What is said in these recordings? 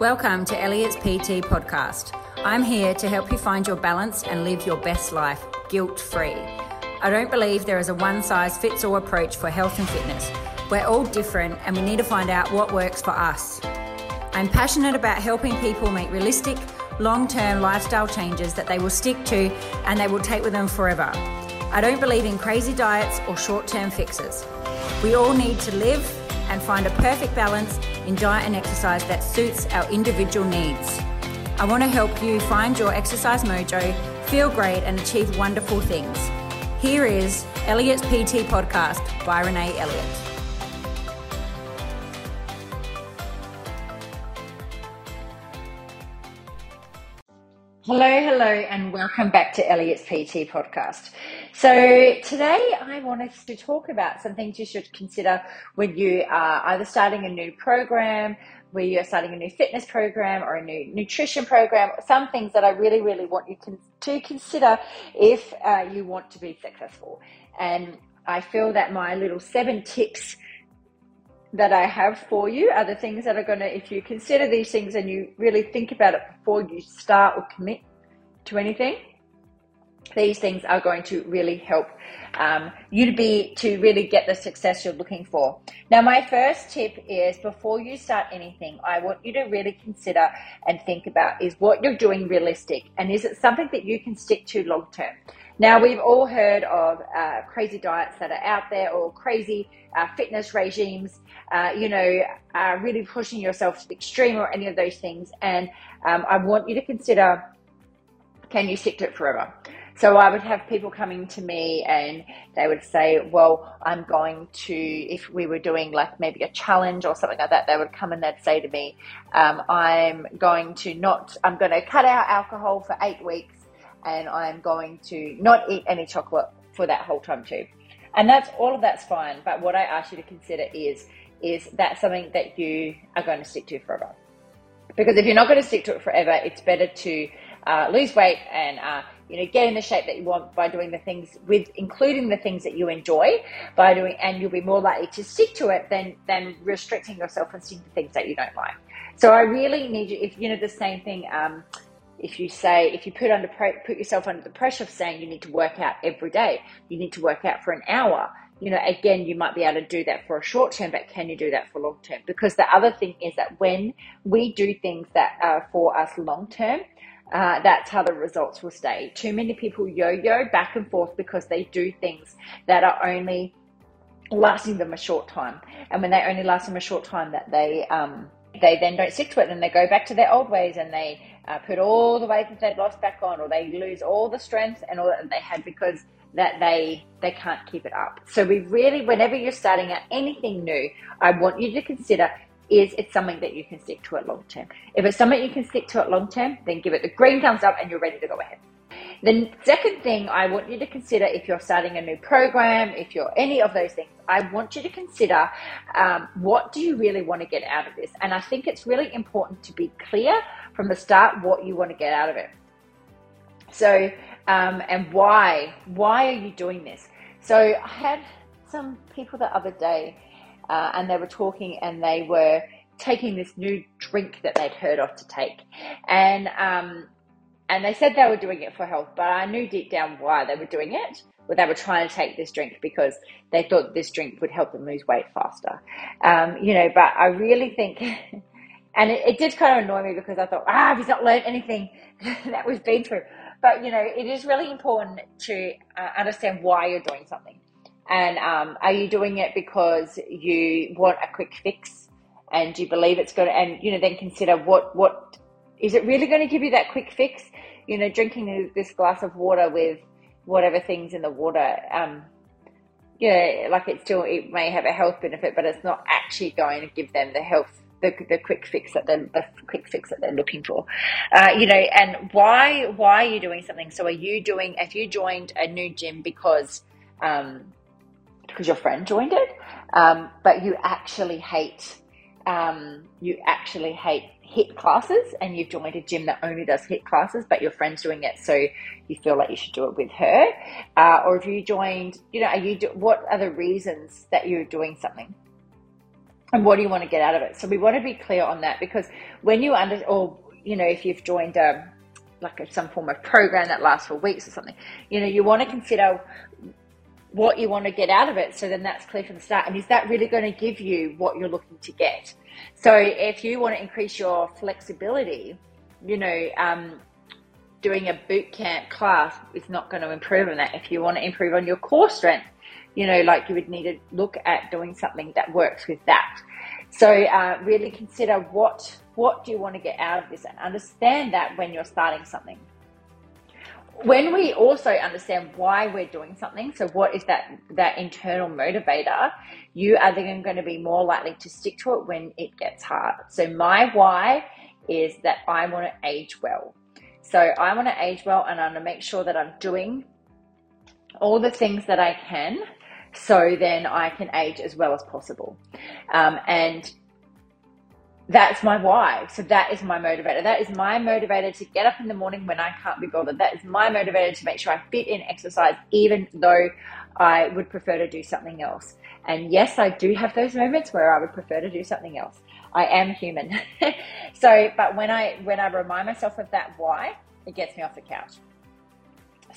Welcome to Elliott's PT podcast. I'm here to help you find your balance and live your best life guilt free. I don't believe there is a one size fits all approach for health and fitness. We're all different and we need to find out what works for us. I'm passionate about helping people make realistic, long term lifestyle changes that they will stick to and they will take with them forever. I don't believe in crazy diets or short term fixes. We all need to live and find a perfect balance in diet and exercise that suits our individual needs. I want to help you find your exercise mojo, feel great, and achieve wonderful things. Here is Elliott's PT podcast by Renae Elliott. Hello, hello, and welcome back to Elliott's PT podcast. So, today I wanted to talk about some things you should consider when you are either starting a new program, where you're starting a new fitness program or a new nutrition program, some things that I really, really want you to consider if uh, you want to be successful. And I feel that my little seven tips that I have for you are the things that are going to, if you consider these things and you really think about it before you start or commit to anything, these things are going to really help um, you to be to really get the success you're looking for. Now, my first tip is before you start anything, I want you to really consider and think about is what you're doing realistic and is it something that you can stick to long term. Now, we've all heard of uh, crazy diets that are out there or crazy uh, fitness regimes, uh, you know, uh, really pushing yourself to the extreme or any of those things. And um, I want you to consider can you stick to it forever? So I would have people coming to me and they would say, Well, I'm going to, if we were doing like maybe a challenge or something like that, they would come and they'd say to me, um, I'm going to not, I'm going to cut out alcohol for eight weeks and I'm going to not eat any chocolate for that whole time too. And that's all of that's fine. But what I ask you to consider is is that something that you are going to stick to forever? Because if you're not going to stick to it forever, it's better to uh, lose weight and uh, you know get in the shape that you want by doing the things with including the things that you enjoy by doing and you'll be more likely to stick to it than than restricting yourself and sticking to things that you don't like. So I really need you if you know the same thing. Um, if you say if you put under put yourself under the pressure of saying you need to work out every day you need to work out for an hour you know again you might be able to do that for a short term but can you do that for long term because the other thing is that when we do things that are for us long term uh, that's how the results will stay. Too many people yo-yo back and forth because they do things that are only lasting them a short time. And when they only last them a short time that they um, they then don't stick to it and they go back to their old ways and they uh, put all the weight that they've lost back on or they lose all the strength and all that they had because that they they can't keep it up. So we really whenever you're starting out anything new i want you to consider is it something that you can stick to it long term if it's something you can stick to it long term then give it the green thumbs up and you're ready to go ahead the second thing I want you to consider if you're starting a new program, if you're any of those things, I want you to consider um, what do you really want to get out of this? And I think it's really important to be clear from the start what you want to get out of it. So, um, and why? Why are you doing this? So, I had some people the other day, uh, and they were talking, and they were taking this new drink that they'd heard of to take, and um, and they said they were doing it for health, but I knew deep down why they were doing it. Well, they were trying to take this drink because they thought this drink would help them lose weight faster. Um, you know, but I really think, and it, it, did kind of annoy me because I thought, ah, he's not learned anything that we've been through. But, you know, it is really important to uh, understand why you're doing something. And um, are you doing it because you want a quick fix and you believe it's going to, and, you know, then consider what, what, is it really going to give you that quick fix? You know, drinking this glass of water with whatever things in the water, um, know, like it still it may have a health benefit, but it's not actually going to give them the health. The, the quick fix that they're the quick fix that they're looking for, uh, you know, and why why are you doing something? So are you doing? If you joined a new gym because um, because your friend joined it, um, but you actually hate um, you actually hate HIIT classes and you've joined a gym that only does HIIT classes, but your friend's doing it, so you feel like you should do it with her, uh, or if you joined, you know, are you do, what are the reasons that you're doing something? and what do you want to get out of it? So we want to be clear on that because when you under or you know if you've joined a like a, some form of program that lasts for weeks or something, you know you want to consider what you want to get out of it. So then that's clear from the start. And is that really going to give you what you're looking to get? So if you want to increase your flexibility, you know, um, doing a boot camp class is not going to improve on that. If you want to improve on your core strength, you know, like you would need to look at doing something that works with that. So uh, really consider what what do you want to get out of this, and understand that when you're starting something. When we also understand why we're doing something, so what is that that internal motivator, you are then going to be more likely to stick to it when it gets hard. So my why is that I want to age well. So I want to age well, and I want to make sure that I'm doing all the things that I can so then I can age as well as possible. Um, and that's my why. So that is my motivator. That is my motivator to get up in the morning when I can't be bothered. That is my motivator to make sure I fit in exercise, even though I would prefer to do something else. And yes, I do have those moments where I would prefer to do something else. I am human. so, but when I when I remind myself of that why, it gets me off the couch.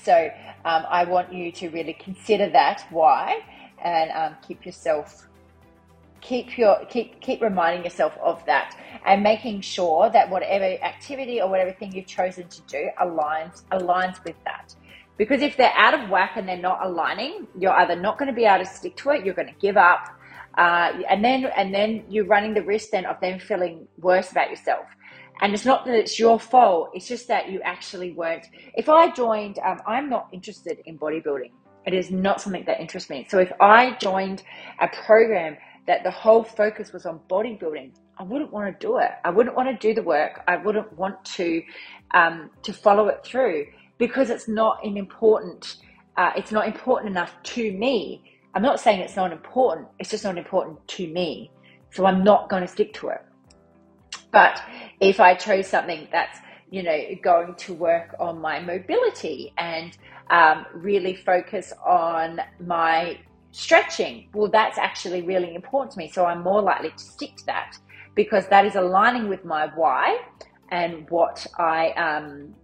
So um, I want you to really consider that why and um, keep yourself keep your keep keep reminding yourself of that and making sure that whatever activity or whatever thing you've chosen to do aligns aligns with that because if they're out of whack and they're not aligning you're either not going to be able to stick to it you're going to give up uh, and then and then you're running the risk then of them feeling worse about yourself and it's not that it's your fault, it's just that you actually weren't. If I joined, um, I'm not interested in bodybuilding. It is not something that interests me. So if I joined a program that the whole focus was on bodybuilding, I wouldn't want to do it. I wouldn't want to do the work. I wouldn't want to um, to follow it through because it's not an important. Uh, it's not important enough to me. I'm not saying it's not important. It's just not important to me. So I'm not going to stick to it. But if I chose something that's you know going to work on my mobility and um, really focus on my stretching, well, that's actually really important to me. So I'm more likely to stick to that because that is aligning with my why and what I um,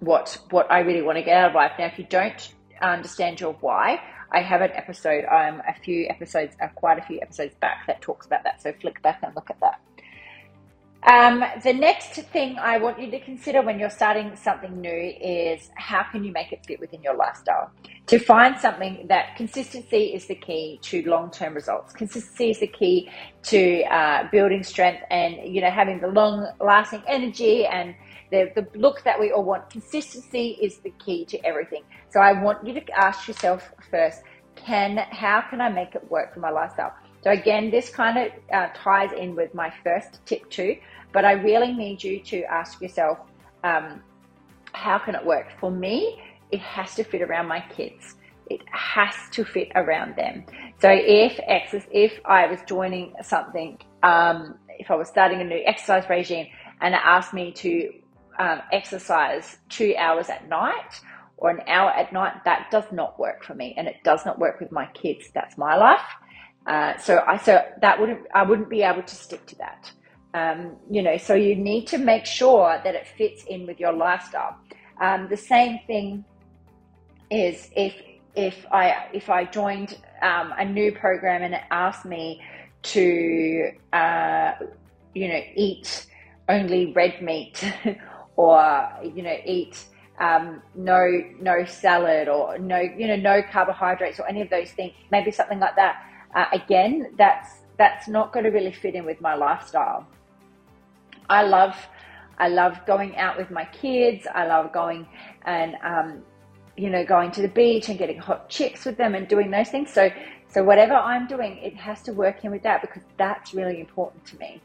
what what I really want to get out of life. Now, if you don't understand your why, I have an episode, um, a few episodes, uh, quite a few episodes back that talks about that. So flick back and look at that. Um, the next thing I want you to consider when you're starting something new is how can you make it fit within your lifestyle? To find something that consistency is the key to long-term results. Consistency is the key to uh, building strength and you know having the long-lasting energy and the, the look that we all want. Consistency is the key to everything. So I want you to ask yourself first: Can how can I make it work for my lifestyle? So again, this kind of uh, ties in with my first tip too, but I really need you to ask yourself, um, how can it work? For me, it has to fit around my kids. It has to fit around them. So if access, if I was joining something, um, if I was starting a new exercise regime and it asked me to um, exercise two hours at night or an hour at night, that does not work for me, and it does not work with my kids. That's my life. Uh, so I so that wouldn't I wouldn't be able to stick to that. Um, you know, so you need to make sure that it fits in with your lifestyle. Um, the same thing is if if I if I joined um, a new program and it asked me to uh, you know eat only red meat or you know eat um, no no salad or no you know no carbohydrates or any of those things maybe something like that uh, again that's that's not going to really fit in with my lifestyle I love I love going out with my kids. I love going and um, you know going to the beach and getting hot chicks with them and doing those things. So so whatever I'm doing, it has to work in with that because that's really important to me,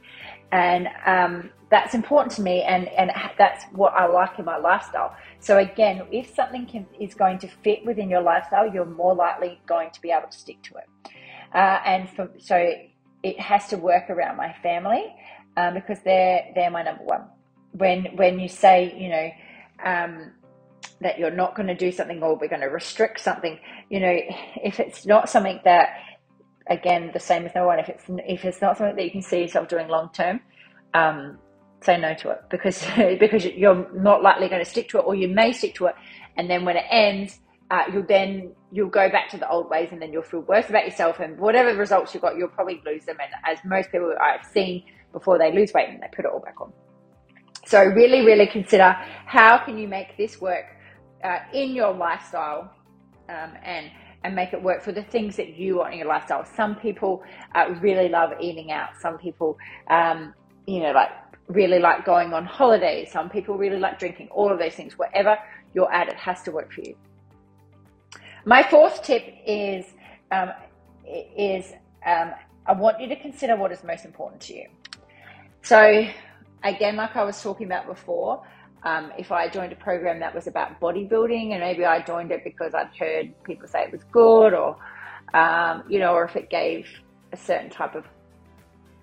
and um, that's important to me, and and that's what I like in my lifestyle. So again, if something can, is going to fit within your lifestyle, you're more likely going to be able to stick to it. Uh, and for, so it has to work around my family um, because they're they're my number one. When when you say you know um, that you're not going to do something or we're going to restrict something, you know, if it's not something that again, the same with no one. If it's if it's not something that you can see yourself doing long term, um, say no to it because because you're not likely going to stick to it, or you may stick to it, and then when it ends, uh, you'll then you'll go back to the old ways, and then you'll feel worse about yourself, and whatever results you've got, you'll probably lose them. And as most people I've seen before, they lose weight and they put it all back on. So really, really consider how can you make this work uh, in your lifestyle, um, and and make it work for the things that you want in your lifestyle. Some people uh, really love eating out. Some people, um, you know, like really like going on holidays. Some people really like drinking. All of those things, whatever you're at, it has to work for you. My fourth tip is um, is um, I want you to consider what is most important to you. So again, like I was talking about before, um, if I joined a program that was about bodybuilding and maybe I joined it because I'd heard people say it was good or, um, you know, or if it gave a certain type of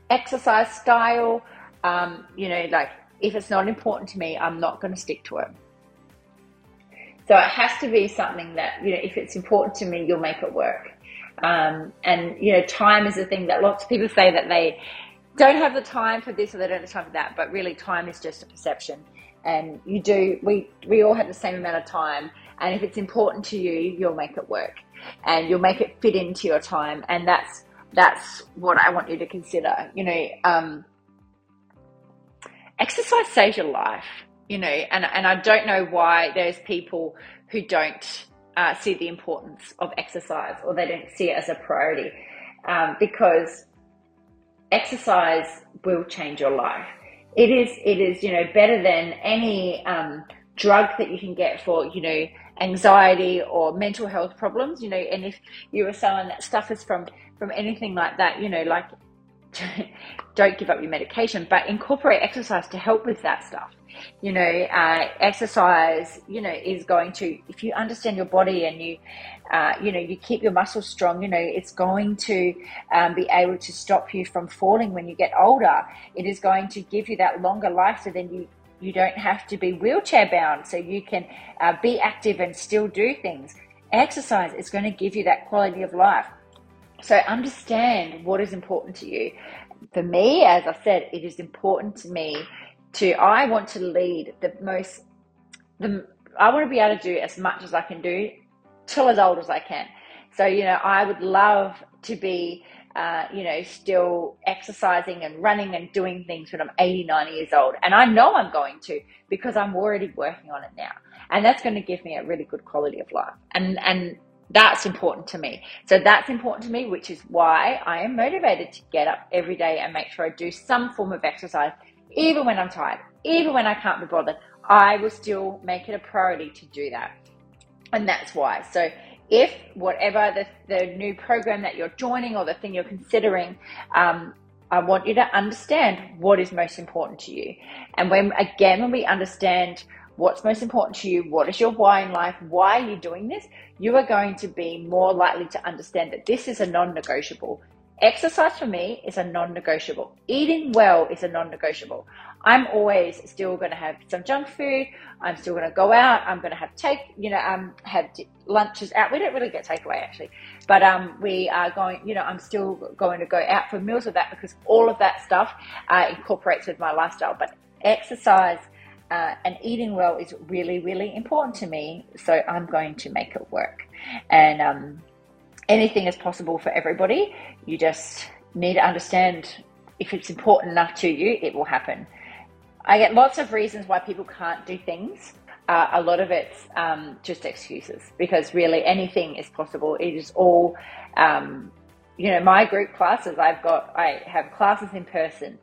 exercise style, um, you know, like if it's not important to me, I'm not going to stick to it. So it has to be something that, you know, if it's important to me, you'll make it work. Um, and, you know, time is a thing that lots of people say that they don't have the time for this or they don't have the time for that, but really time is just a perception. And you do we we all have the same amount of time and if it's important to you you'll make it work. And you'll make it fit into your time and that's that's what i want you to consider. You know um, exercise saves your life you know and, and i don't know why there's people who don't uh, see the importance of exercise or they don't see it as a priority um, because exercise will change your life. It is it is you know better than any um, drug that you can get for you know anxiety or mental health problems you know and if you were someone that stuff is from from anything like that you know like don't give up your medication but incorporate exercise to help with that stuff. You know uh, exercise you know is going to if you understand your body and you uh, you know you keep your muscles strong you know it's going to um, be able to stop you from falling when you get older. It is going to give you that longer life so then you you don't have to be wheelchair bound so you can uh, be active and still do things. Exercise is going to give you that quality of life so understand what is important to you. For me as i said it is important to me to I want to lead the most the I want to be able to do as much as I can do till as old as I can. So you know I would love to be uh, you know still exercising and running and doing things when I'm 80 90 years old. And I know I'm going to because I'm already working on it now. And that's going to give me a really good quality of life. And and that's important to me. So that's important to me, which is why I am motivated to get up every day and make sure I do some form of exercise even when I'm tired, even when I can't be bothered, I will still make it a priority to do that. And that's why. So if whatever the, the new program that you're joining or the thing you're considering, um, I want you to understand what is most important to you. And when, again, when we understand what's most important to you, what is your why in life, why are you doing this, you are going to be more likely to understand that this is a non negotiable. Exercise for me is a non negotiable. Eating well is a non negotiable. I'm always still going to have some junk food. I'm still going to go out. I'm going to have take, you know, um, have lunches out. We don't really get takeaway actually, but um, we are going, you know, I'm still going to go out for meals with that because all of that stuff uh, incorporates with my lifestyle. But exercise uh, and eating well is really, really important to me. So I'm going to make it work. And, um, anything is possible for everybody. You just need to understand if it's important enough to you, it will happen. I get lots of reasons why people can't do things. Uh, a lot of it's um, just excuses because really anything is possible. It is all, um, you know, my group classes. I've got, I have classes in person.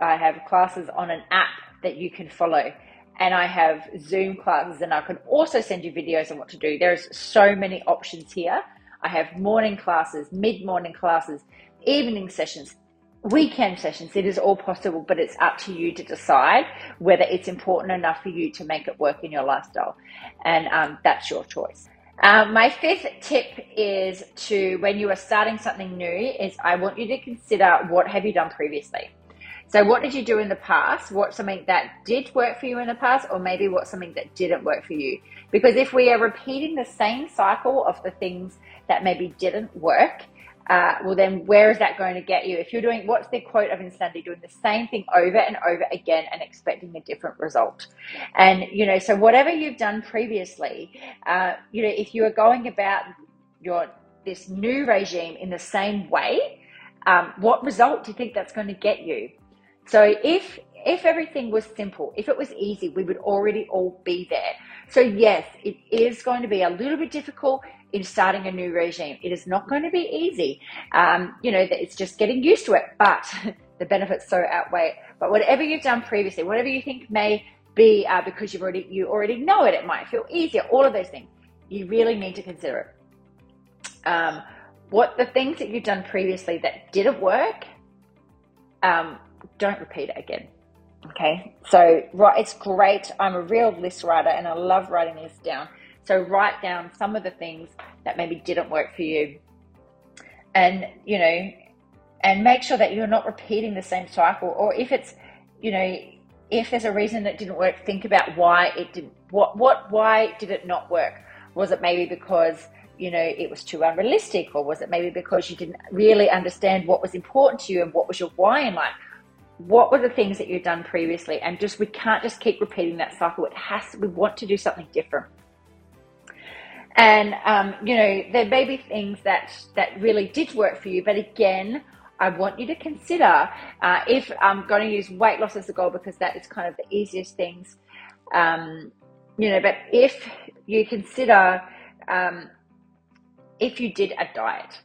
I have classes on an app that you can follow and I have Zoom classes and I can also send you videos on what to do. There's so many options here I have morning classes, mid morning classes, evening sessions, weekend sessions. It is all possible, but it's up to you to decide whether it's important enough for you to make it work in your lifestyle. And um, that's your choice. Um, my fifth tip is to when you are starting something new is I want you to consider what have you done previously. So what did you do in the past? What's something that did work for you in the past, or maybe what's something that didn't work for you? Because if we are repeating the same cycle of the things that maybe didn't work, uh, well, then where is that going to get you? If you're doing what's the quote of insanity, doing the same thing over and over again and expecting a different result. And, you know, so whatever you've done previously, uh, you know, if you are going about your this new regime in the same way, um, what result do you think that's going to get you? So if if everything was simple, if it was easy, we would already all be there. So yes, it is going to be a little bit difficult in starting a new regime. It is not going to be easy. Um, you know, it's just getting used to it, but the benefits so outweigh. But whatever you've done previously, whatever you think may be uh, because you've already you already know it, it might feel easier. All of those things, you really need to consider it. Um, what the things that you've done previously that didn't work, um, don't repeat it again. Okay, so right, it's great. I'm a real list writer and I love writing this down. So write down some of the things that maybe didn't work for you, and you know, and make sure that you're not repeating the same cycle. Or if it's, you know, if there's a reason that didn't work, think about why it didn't. What what why did it not work? Was it maybe because you know it was too unrealistic, or was it maybe because you didn't really understand what was important to you and what was your why in life? What were the things that you've done previously? And just we can't just keep repeating that cycle. It has we want to do something different. And um, you know there may be things that that really did work for you but again i want you to consider uh, if i'm going to use weight loss as a goal because that is kind of the easiest things um, you know but if you consider um, if you did a diet.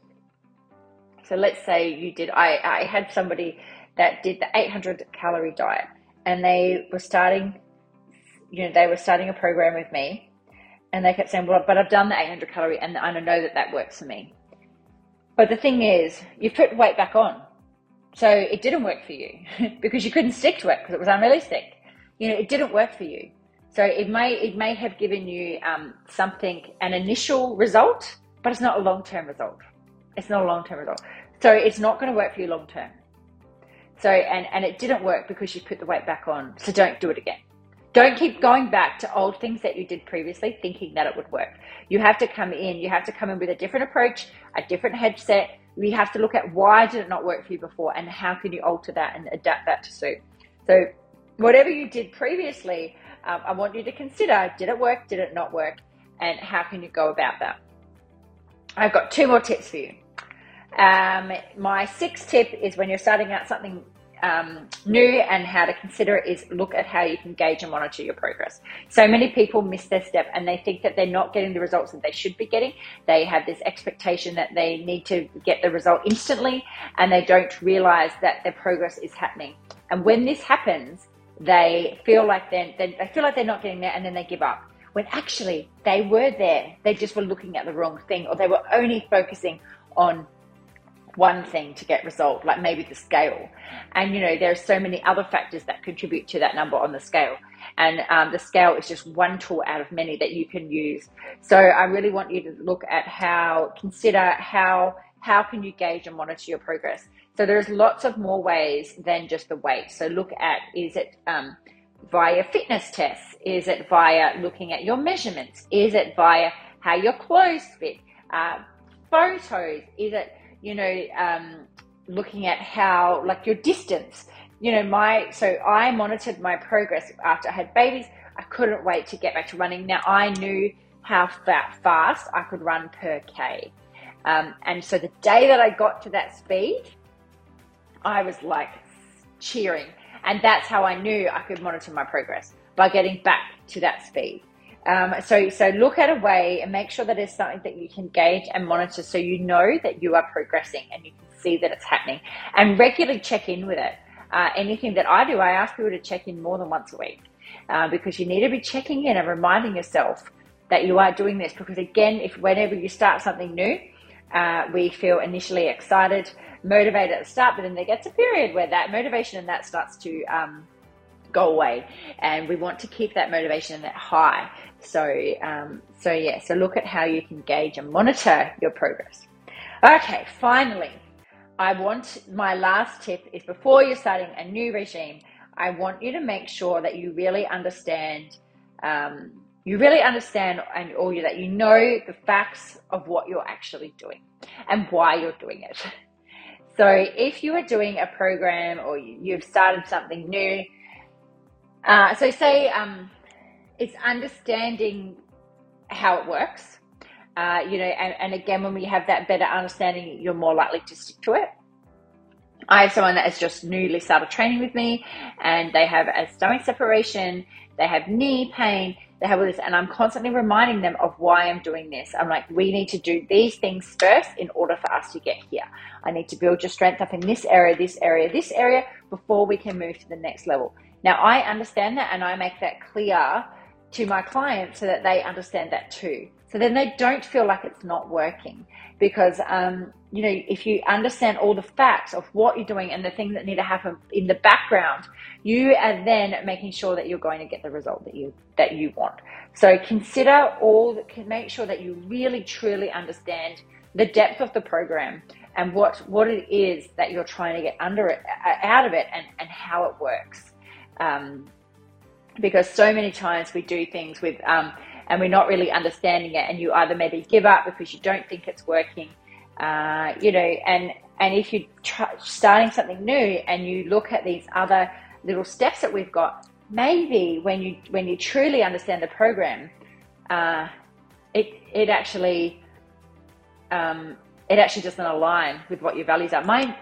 So let's say you did i, I had somebody that did the 800 calorie diet. And they were starting you know they were starting a program with me. And they kept saying well but i've done the 800 calorie and i know that that works for me. But the thing is you put weight back on. So it didn't work for you because you couldn't stick to it because it was unrealistic. You know it didn't work for you. So it may it may have given you um, something an initial result but it's not a long-term result. It's not a long-term result. So it's not going to work for you long term so, and, and it didn't work because you put the weight back on. So don't do it again. Don't keep going back to old things that you did previously thinking that it would work. You have to come in, you have to come in with a different approach, a different headset. We have to look at why did it not work for you before and how can you alter that and adapt that to suit. So whatever you did previously, um, I want you to consider, did it work, did it not work, and how can you go about that? I've got two more tips for you. Um, my sixth tip is when you're starting out something um, new and how to consider it is look at how you can gauge and monitor your progress. So many people miss their step and they think that they're not getting the results that they should be getting. They have this expectation that they need to get the result instantly and they don't realize that their progress is happening. And when this happens, they feel like they're, they feel like they're not getting there and then they give up. When actually they were there, they just were looking at the wrong thing or they were only focusing on one thing to get resolved, like maybe the scale. And you know, there are so many other factors that contribute to that number on the scale. And um, the scale is just one tool out of many that you can use. So I really want you to look at how, consider how how can you gauge and monitor your progress. So there's lots of more ways than just the weight. So look at is it um, via fitness tests? Is it via looking at your measurements? Is it via how your clothes fit? Uh, photos? Is it you know, um, looking at how, like your distance, you know, my, so I monitored my progress after I had babies. I couldn't wait to get back to running. Now I knew how fast I could run per K. Um, and so the day that I got to that speed, I was like cheering. And that's how I knew I could monitor my progress by getting back to that speed. Um, so, so look at a way and make sure that it's something that you can gauge and monitor so you know that you are progressing and you can see that it's happening and regularly check in with it. Uh, anything that I do, I ask people to check in more than once a week uh, because you need to be checking in and reminding yourself that you are doing this because again, if whenever you start something new, uh, we feel initially excited, motivated at the start, but then there gets a period where that motivation and that starts to um, go away, and we want to keep that motivation that high. So, um, so yeah, so look at how you can gauge and monitor your progress. Okay, finally, I want my last tip is before you're starting a new regime, I want you to make sure that you really understand, um, you really understand and or you, that you know the facts of what you're actually doing and why you're doing it. So if you are doing a program or you've started something new, uh, so say um, it's understanding how it works. Uh, you know, and, and again, when we have that better understanding, you're more likely to stick to it. I have someone that has just newly started training with me and they have a stomach separation, they have knee pain, they have all this, and I'm constantly reminding them of why I'm doing this. I'm like, we need to do these things first in order for us to get here. I need to build your strength up in this area, this area, this area before we can move to the next level. Now, I understand that and I make that clear to my clients so that they understand that too. So then they don't feel like it's not working because, um, you know, if you understand all the facts of what you're doing and the things that need to happen in the background, you are then making sure that you're going to get the result that you that you want. So consider all make sure that you really truly understand the depth of the program and what what it is that you're trying to get under it out of it and, and how it works. Um, because so many times we do things with um, and we're not really understanding it and you either maybe give up because you don't think it's working uh, you know and and if you're try, starting something new and you look at these other little steps that we've got maybe when you when you truly understand the program uh, it it actually um, it actually doesn't align with what your values are. My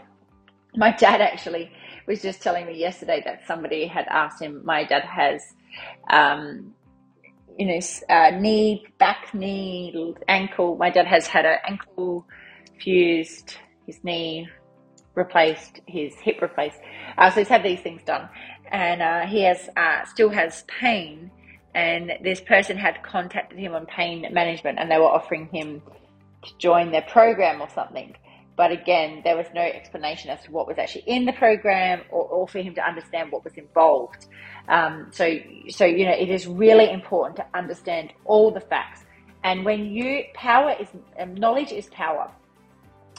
my dad actually was just telling me yesterday that somebody had asked him my dad has um, you know, uh, knee, back knee, ankle. My dad has had an ankle fused, his knee replaced, his hip replaced. Uh, so he's had these things done, and uh, he has uh, still has pain. And this person had contacted him on pain management, and they were offering him to join their program or something. But again, there was no explanation as to what was actually in the program or, or for him to understand what was involved. Um, so, so you know, it is really important to understand all the facts. And when you power is um, knowledge is power.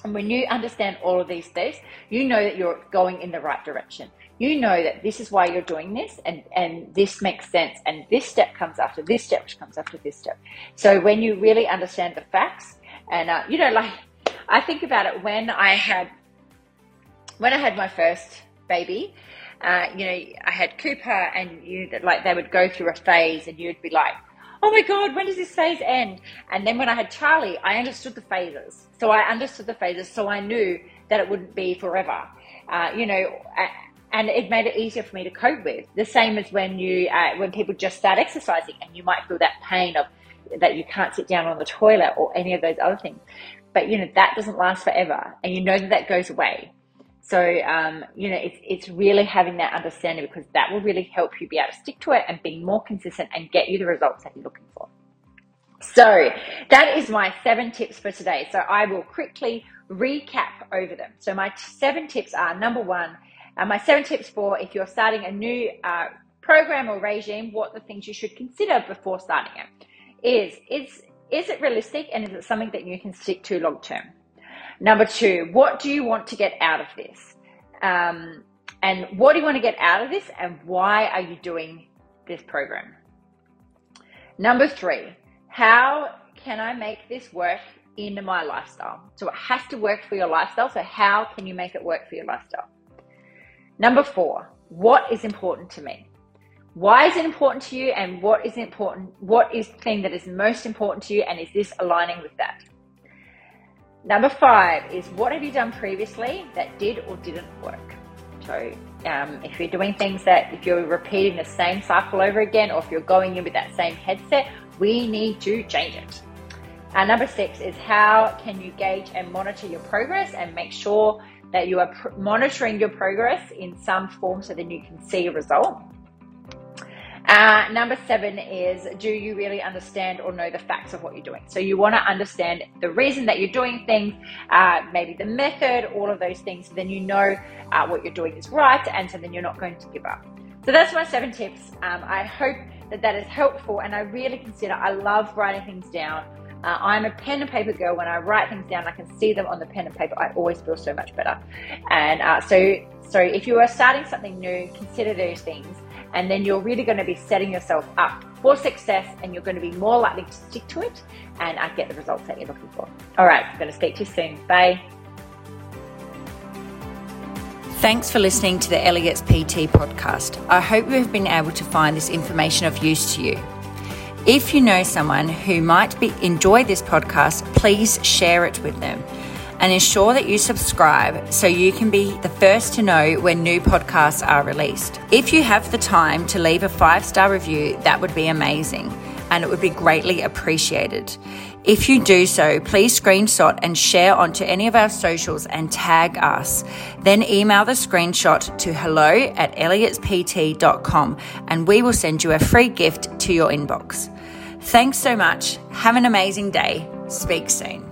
And when you understand all of these things, you know that you're going in the right direction. You know that this is why you're doing this, and and this makes sense. And this step comes after this step, which comes after this step. So when you really understand the facts, and uh, you know, like I think about it when I had when I had my first baby. Uh, you know, I had Cooper, and you like they would go through a phase, and you'd be like, "Oh my God, when does this phase end?" And then when I had Charlie, I understood the phases. So I understood the phases, so I knew that it wouldn't be forever. Uh, you know, and it made it easier for me to cope with. The same as when you uh, when people just start exercising, and you might feel that pain of that you can't sit down on the toilet or any of those other things but you know that doesn't last forever and you know that that goes away. So um, you know it's, it's really having that understanding because that will really help you be able to stick to it and be more consistent and get you the results that you're looking for. So that is my seven tips for today. So i will quickly recap over them. So my seven tips are number one uh, my seven tips for if you're starting a new uh, program or regime what the things you should consider before starting it is it's is it realistic and is it something that you can stick to long term? Number two, what do you want to get out of this? Um, and what do you want to get out of this and why are you doing this program? Number three, how can I make this work in my lifestyle? So it has to work for your lifestyle. So how can you make it work for your lifestyle? Number four, what is important to me? Why is it important to you and what is important what is the thing that is most important to you and is this aligning with that? Number five is what have you done previously that did or didn't work? So um, if you're doing things that if you're repeating the same cycle over again or if you're going in with that same headset we need to change it. Uh, number six is how can you gauge and monitor your progress and make sure that you are pr- monitoring your progress in some form so then you can see a result uh, number seven is do you really understand or know the facts of what you're doing? So you want to understand the reason that you're doing things, uh, maybe the method, all of those things. Then you know uh, what you're doing is right, and so then you're not going to give up. So that's my seven tips. Um, I hope that that is helpful, and I really consider I love writing things down. Uh, I'm a pen and paper girl. When I write things down, I can see them on the pen and paper. I always feel so much better. And uh, so, so if you are starting something new, consider those things and then you're really going to be setting yourself up for success and you're going to be more likely to stick to it and uh, get the results that you're looking for. All right, I'm going to speak to you soon. Bye. Thanks for listening to the Elliott's PT podcast. I hope you have been able to find this information of use to you. If you know someone who might be, enjoy this podcast, please share it with them and ensure that you subscribe so you can be the first to know when new podcasts are released. If you have the time to leave a five star review, that would be amazing and it would be greatly appreciated. If you do so, please screenshot and share onto any of our socials and tag us. Then email the screenshot to hello at elliotspt.com and we will send you a free gift to your inbox. Thanks so much. Have an amazing day. Speak soon.